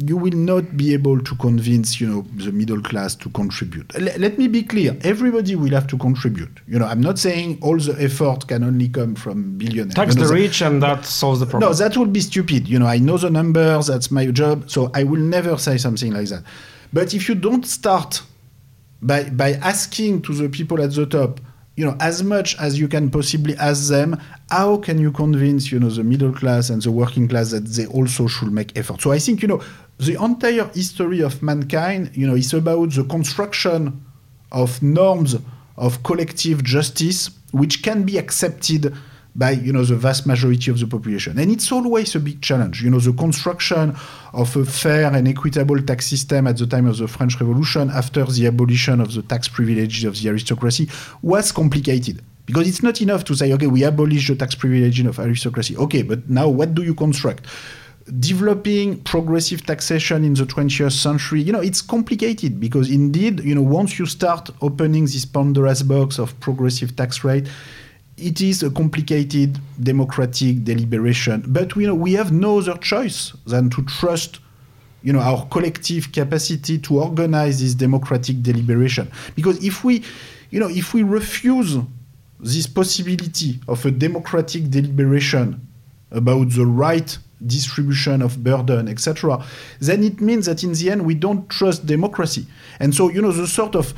you will not be able to convince, you know, the middle class to contribute. L- let me be clear. Everybody will have to contribute. You know, I'm not saying all the effort can only come from billionaires. Tax you know, the rich and that solves the problem. no, that would be stupid. You know, I know the numbers, that's my job, so I will never say something like that. But if you don't start by by asking to the people at the top, you know, as much as you can possibly ask them, how can you convince, you know, the middle class and the working class that they also should make effort? So I think, you know, the entire history of mankind, you know, is about the construction of norms of collective justice which can be accepted by you know the vast majority of the population. And it's always a big challenge you know the construction of a fair and equitable tax system at the time of the french revolution after the abolition of the tax privileges of the aristocracy was complicated. Because it's not enough to say okay we abolish the tax privileges of aristocracy. Okay but now what do you construct developing progressive taxation in the 20th century you know it's complicated because indeed you know once you start opening this pandora's box of progressive tax rate it is a complicated democratic deliberation. But we know we have no other choice than to trust you know our collective capacity to organize this democratic deliberation. Because if we you know if we refuse this possibility of a democratic deliberation about the right distribution of burden etc then it means that in the end we don't trust democracy and so you know the sort of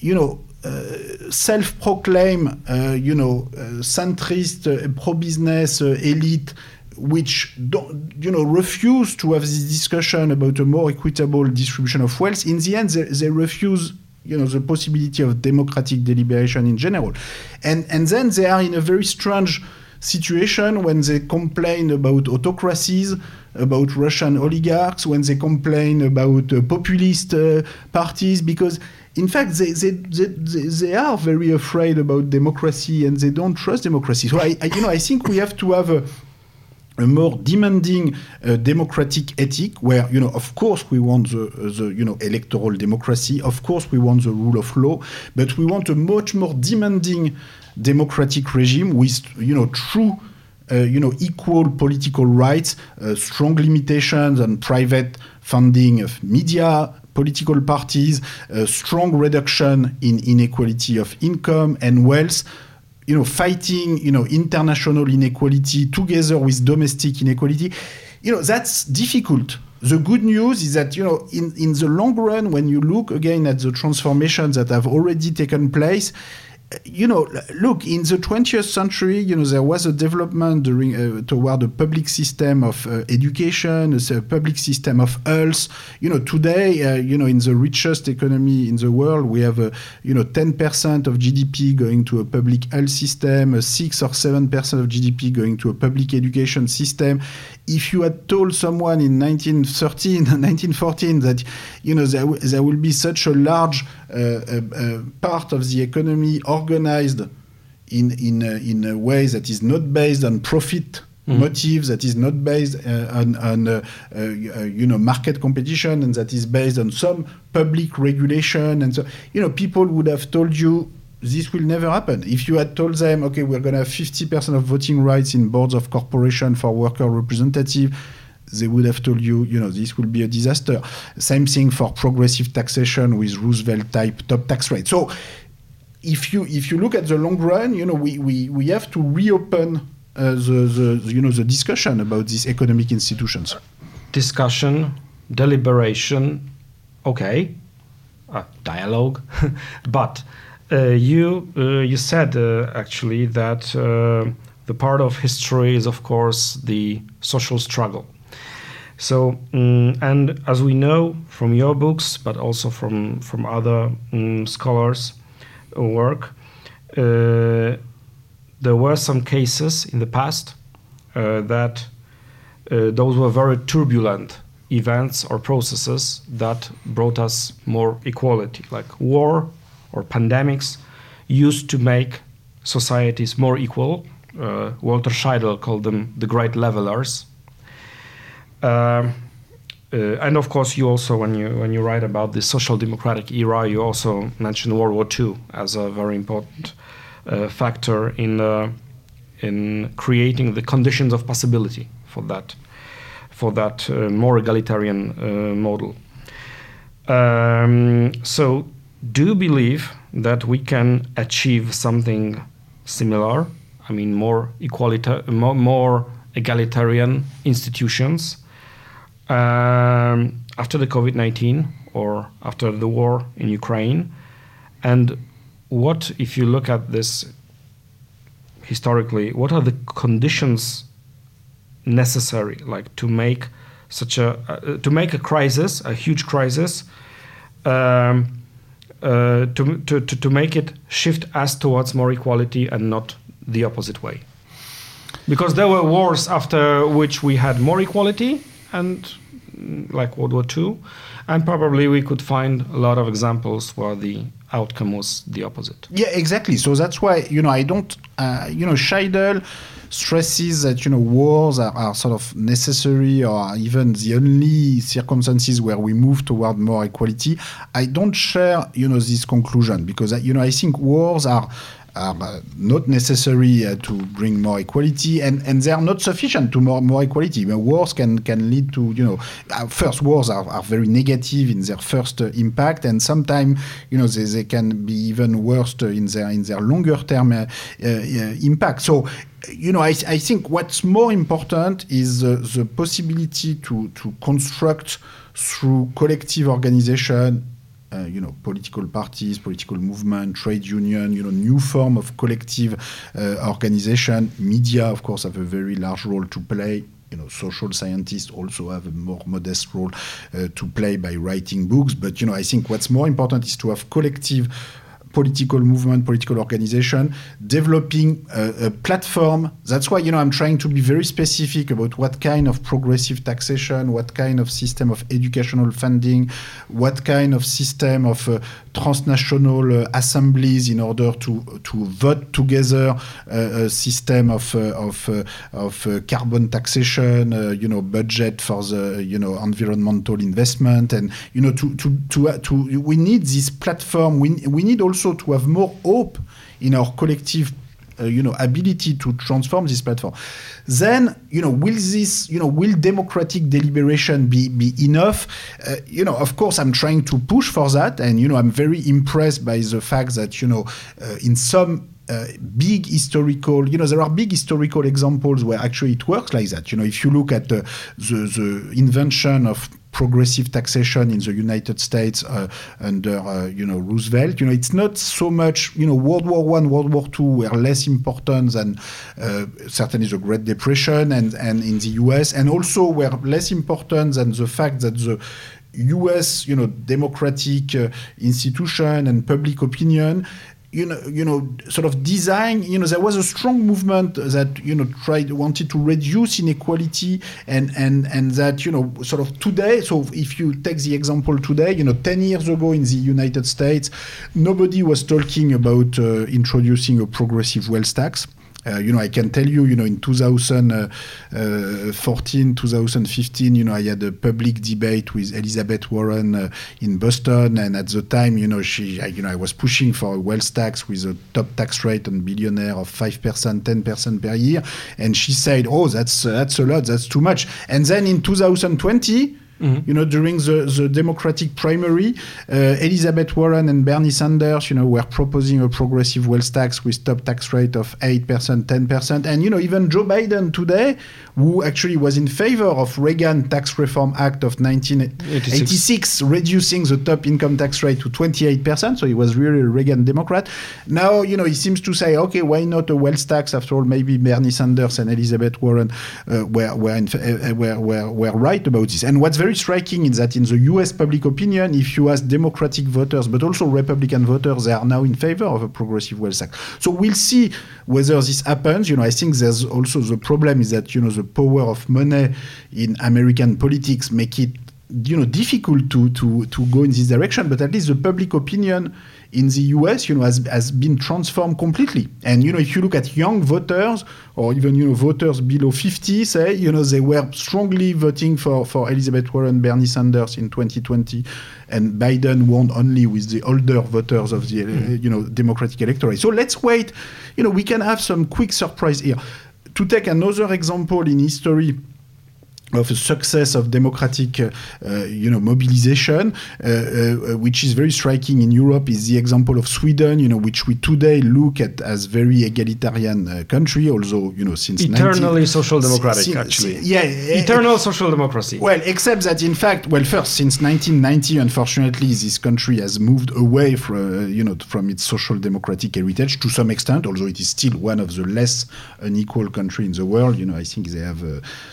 you know uh, self-proclaimed, uh, you know, uh, centrist, uh, pro-business uh, elite, which don't, you know, refuse to have this discussion about a more equitable distribution of wealth. In the end, they, they refuse, you know, the possibility of democratic deliberation in general, and and then they are in a very strange situation when they complain about autocracies, about Russian oligarchs, when they complain about uh, populist uh, parties, because in fact, they, they, they, they, are very afraid about democracy and they don't trust democracy. So I, I you know, I think we have to have a, a more demanding uh, democratic ethic where you know of course we want the, the you know electoral democracy of course we want the rule of law but we want a much more demanding democratic regime with you know true uh, you know equal political rights uh, strong limitations on private funding of media political parties a strong reduction in inequality of income and wealth you know, fighting, you know, international inequality together with domestic inequality, you know, that's difficult. The good news is that, you know, in, in the long run, when you look again at the transformations that have already taken place, you know, look, in the 20th century, you know, there was a development during uh, toward a public system of uh, education, a public system of health. You know, today, uh, you know, in the richest economy in the world, we have, uh, you know, 10% of GDP going to a public health system, uh, 6 or 7% of GDP going to a public education system. If you had told someone in 1913, 1914 that, you know, there, there will be such a large uh, part of the economy organized in in uh, in a way that is not based on profit mm. motives, that is not based uh, on, on uh, you know market competition, and that is based on some public regulation, and so you know people would have told you. This will never happen. If you had told them, okay, we're going to have 50% of voting rights in boards of corporation for worker representative, they would have told you, you know, this will be a disaster. Same thing for progressive taxation with Roosevelt type top tax rate. So if you if you look at the long run, you know, we, we, we have to reopen uh, the, the you know the discussion about these economic institutions. Discussion, deliberation, okay, uh, dialogue, but you uh, you said uh, actually that uh, the part of history is of course the social struggle. So um, and as we know from your books, but also from from other um, scholars' work, uh, there were some cases in the past uh, that those were very turbulent events or processes that brought us more equality, like war or pandemics, used to make societies more equal. Uh, Walter Scheidel called them the great levelers. Um, uh, and of course, you also, when you when you write about the social democratic era, you also mention World War II as a very important uh, factor in uh, in creating the conditions of possibility for that for that uh, more egalitarian uh, model. Um, so, do believe that we can achieve something similar? I mean, more equalita- more, more egalitarian institutions um, after the COVID 19 or after the war in Ukraine? And what, if you look at this historically, what are the conditions necessary, like to make such a uh, to make a crisis, a huge crisis, um, uh, to, to, to, make it shift us towards more equality and not the opposite way. Because there were wars after which we had more equality, and mm, like World War II, and probably we could find a lot of examples where the outcome was the opposite. Yeah, exactly. So that's why you know I don't uh, you know Scheidel stresses that you know wars are, are, sort of necessary or even the only circumstances where we move toward more equality. I don't share you know this conclusion because you know I think wars are are uh, not necessary uh, to bring more equality, and, and they are not sufficient to more more equality. But wars can can lead to you know uh, first wars are, are very negative in their first uh, impact, and sometimes you know they, they can be even worse in their in their longer term uh, uh, impact. So you know, I, I, think what's more important is uh, the possibility to, to construct through collective organization, uh, you know, political parties, political movement, trade union, you know, new form of collective uh, organization. Media, of course, have a very large role to play you know, social scientists also have a more modest role uh, to play by writing books. But you know, I think what's more important is to have collective political movement, political organization, developing a, a, platform. That's why you know I'm trying to be very specific about what kind of progressive taxation, what kind of system of educational funding, what kind of system of uh, transnational uh, assemblies in order to to vote together uh, a system of uh, of uh, of uh, carbon taxation, you know, budget for the you know environmental investment, and you know to to to, to we need this platform. We we need also to have more hope in our collective uh, you know ability to transform this platform. Then you know will this you know will democratic deliberation be be enough? Uh, you know of course i'm trying to push for that. And you know i'm very impressed by the fact that you know uh, in some uh, big historical, you know, there are big historical examples where actually it works like that. You know, if you look at the, the, the invention of progressive taxation in the United States uh, under uh, you know Roosevelt. You know, it's not so much you know World War One, World War Two were less important than uh, certainly the Great Depression and and in the U.S. and also were less important than the fact that the U.S. you know democratic uh, institution and public opinion you know, you know, sort of design. You know, there was a strong movement that you know tried wanted to reduce inequality, and and and that you know, sort of today. So if you take the example today, you know, ten years ago in the United States, nobody was talking about uh, introducing a progressive wealth tax. Uh, you know, I can tell you, you know, in 2014, 2015, you know, I had a public debate with Elizabeth Warren uh, in Boston, and at the time, you know, she, I, you know, I was pushing for a wealth tax with a top tax rate on billionaire of five percent, ten percent per year, and she said, "Oh, that's uh, that's a lot, that's too much." And then in 2020 Mm-hmm. You know, during the, the Democratic primary, uh, Elizabeth Warren and Bernie Sanders, you know, were proposing a progressive wealth tax with top tax rate of 8%, 10%. And, you know, even Joe Biden today, who actually was in favor of Reagan Tax Reform Act of 1986, reducing the top income tax rate to 28%. So he was really a Reagan Democrat. Now, you know, he seems to say, okay, why not a wealth tax? After all, maybe Bernie Sanders and Elizabeth Warren uh, were, were, in, uh, were, were, were right about this. And what's very very striking is that in the US public opinion, if you ask Democratic voters, but also Republican voters, they are now in favor of a progressive wealth tax. So we'll see whether this happens. You know, I think there's also the problem is that, you know, the power of money in American politics make it, you know, difficult to, to, to go in this direction, but at least the public opinion in the US, you know, has, has been transformed completely. And, you know, if you look at young voters or even, you know, voters below 50, say, you know, they were strongly voting for, for Elizabeth Warren, Bernie Sanders in 2020. And Biden won only with the older voters of the, mm. you know, Democratic electorate. So let's wait. You know, we can have some quick surprise here. To take another example in history, of a success of democratic, uh, uh, you know, mobilization, uh, uh, which is very striking in Europe, is the example of Sweden, you know, which we today look at as very egalitarian uh, country, although you know since eternally 19, social democratic, since, actually, yeah, eternal social democracy. Well, except that in fact, well, first since 1990, unfortunately, this country has moved away from you know from its social democratic heritage to some extent, although it is still one of the less unequal country in the world. You know, I think they have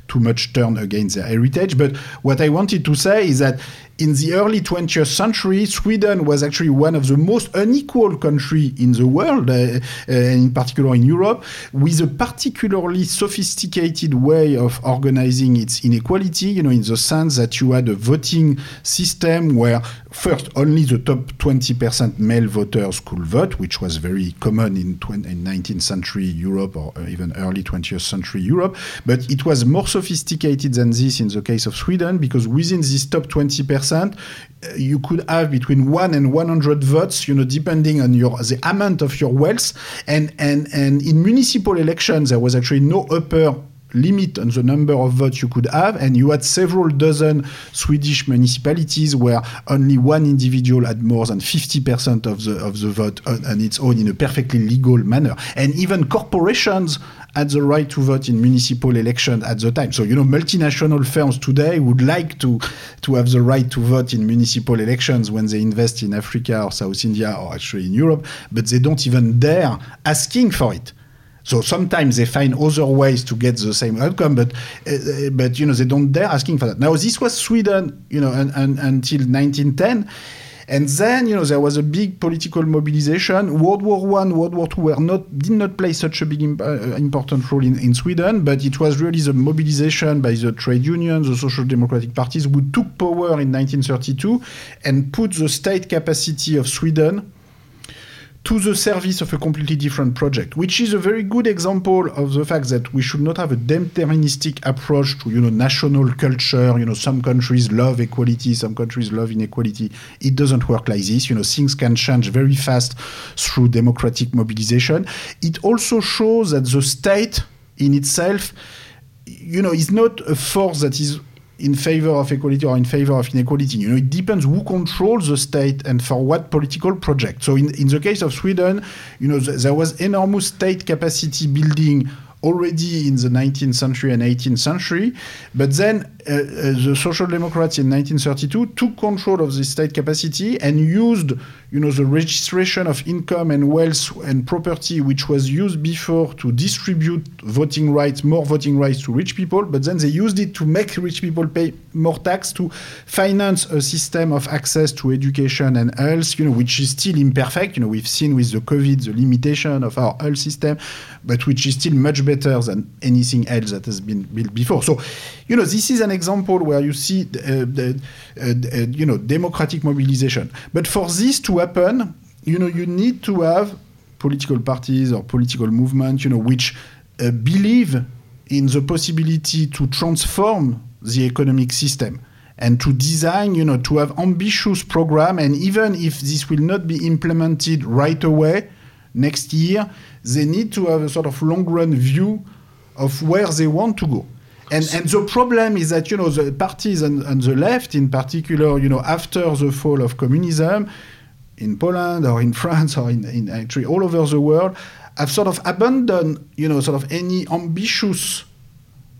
too much turn against their heritage. But what I wanted to say is that in the early 20th century, Sweden was actually one of the most unequal countries in the world, uh, uh, in particular in Europe, with a particularly sophisticated way of organizing its inequality, you know, in the sense that you had a voting system where first only the top 20% male voters could vote, which was very common in, 20, in 19th century Europe or uh, even early 20th century Europe. But it was more sophisticated than this in the case of Sweden because within this top 20%, percent uh, you could have between 1 and 100 votes you know depending on your the amount of your wealth and and and in municipal elections there was actually no upper limit on the number of votes you could have, and you had several dozen Swedish municipalities where only one individual had more than 50% of the of the vote on, on its own in a perfectly legal manner. And even corporations had the right to vote in municipal elections at the time. So, you know, multinational firms today would like to, to have the right to vote in municipal elections when they invest in Africa or South India or actually in Europe, but they don't even dare asking for it. So sometimes they find other ways to get the same outcome, but uh, but you know they don't dare asking for that. Now this was Sweden, you know, and, and, until 1910. And then, you know, there was a big political mobilization. World War One, World War Two were not did not play such a big imp uh, important role in, in Sweden, but it was really the mobilization by the trade unions, the social democratic parties, who took power in 1932 and put the state capacity of Sweden to the service of a completely different project, which is a very good example of the fact that we should not have a deterministic approach to, you know, national culture. You know, some countries love equality, some countries love inequality. It doesn't work like this. You know, things can change very fast through democratic mobilization. It also shows that the state in itself, you know, is not a force that is in favor of equality or in favor of inequality. You know, it depends who controls the state and for what political project. So in, in the case of Sweden, you know, th there was enormous state capacity building already in the 19th century and 18th century. But then uh, uh, the Social Democrats in 1932 took control of the state capacity and used, you know, the registration of income and wealth and property, which was used before to distribute voting rights, more voting rights to rich people. But then they used it to make rich people pay more tax to finance a system of access to education and health, you know, which is still imperfect. You know, we've seen with the COVID the limitation of our health system, but which is still much better than anything else that has been built before. So, you know, this is an example where you see, uh, the, uh, uh, you know, democratic mobilization. But for this to happen, you know, you need to have political parties or political movements, you know, which uh, believe in the possibility to transform the economic system and to design, you know, to have ambitious program. And even if this will not be implemented right away next year, they need to have a sort of long run view of where they want to go. And, and the problem is that, you know, the parties on, on the left, in particular, you know, after the fall of communism, in Poland or in France or in, in actually all over the world, have sort of abandoned, you know, sort of any ambitious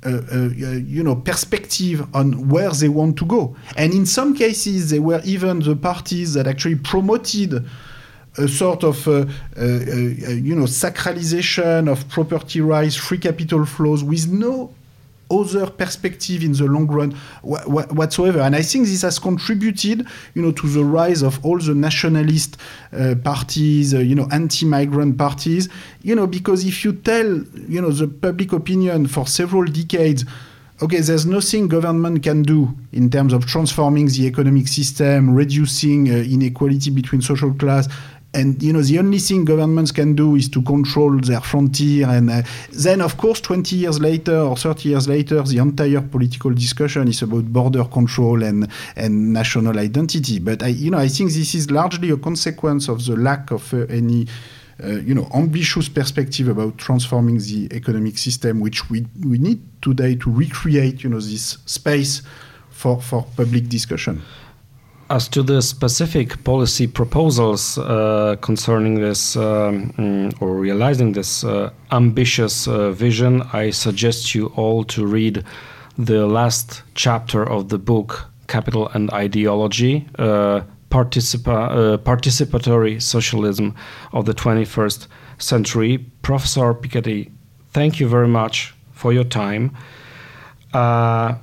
uh, uh, you know, perspective on where they want to go. And in some cases, they were even the parties that actually promoted a sort of, uh, uh, uh you know, sacralization of property rights, free capital flows, with no other perspective in the long run wh wh whatsoever. And I think this has contributed, you know, to the rise of all the nationalist uh, parties, uh, you know, anti-migrant parties, you know, because if you tell, you know, the public opinion for several decades, okay, there's nothing government can do in terms of transforming the economic system, reducing uh, inequality between social class, and you know the only thing governments can do is to control their frontier and uh, then of course 20 years later or 30 years later the entire political discussion is about border control and and national identity but i you know i think this is largely a consequence of the lack of uh, any uh, you know, ambitious perspective about transforming the economic system, which we, we need today to recreate, you know, this space for, for public discussion. As to the specific policy proposals uh, concerning this um, mm, or realizing this uh, ambitious uh, vision, I suggest you all to read the last chapter of the book Capital and Ideology uh, Participa uh, Participatory Socialism of the 21st Century. Professor Piketty, thank you very much for your time. Uh,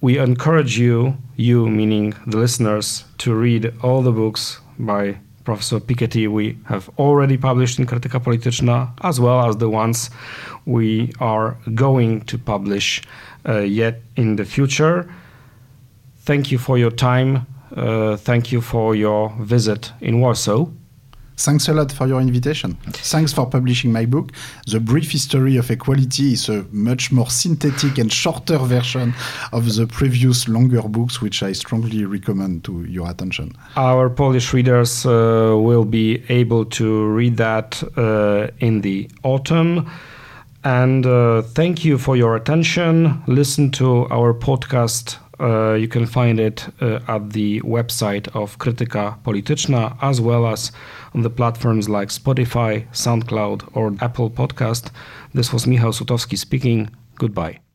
we encourage you, you meaning the listeners, to read all the books by Professor Piketty we have already published in Krytyka Polityczna, as well as the ones we are going to publish uh, yet in the future. Thank you for your time. Uh, thank you for your visit in Warsaw. Thanks a lot for your invitation. Thanks for publishing my book. The Brief History of Equality is a much more synthetic and shorter version of the previous longer books, which I strongly recommend to your attention. Our Polish readers uh, will be able to read that uh, in the autumn. And uh, thank you for your attention. Listen to our podcast uh, you can find it uh, at the website of Krytyka Polityczna as well as on the platforms like Spotify, SoundCloud, or Apple Podcast. This was Michał Sutowski speaking. Goodbye.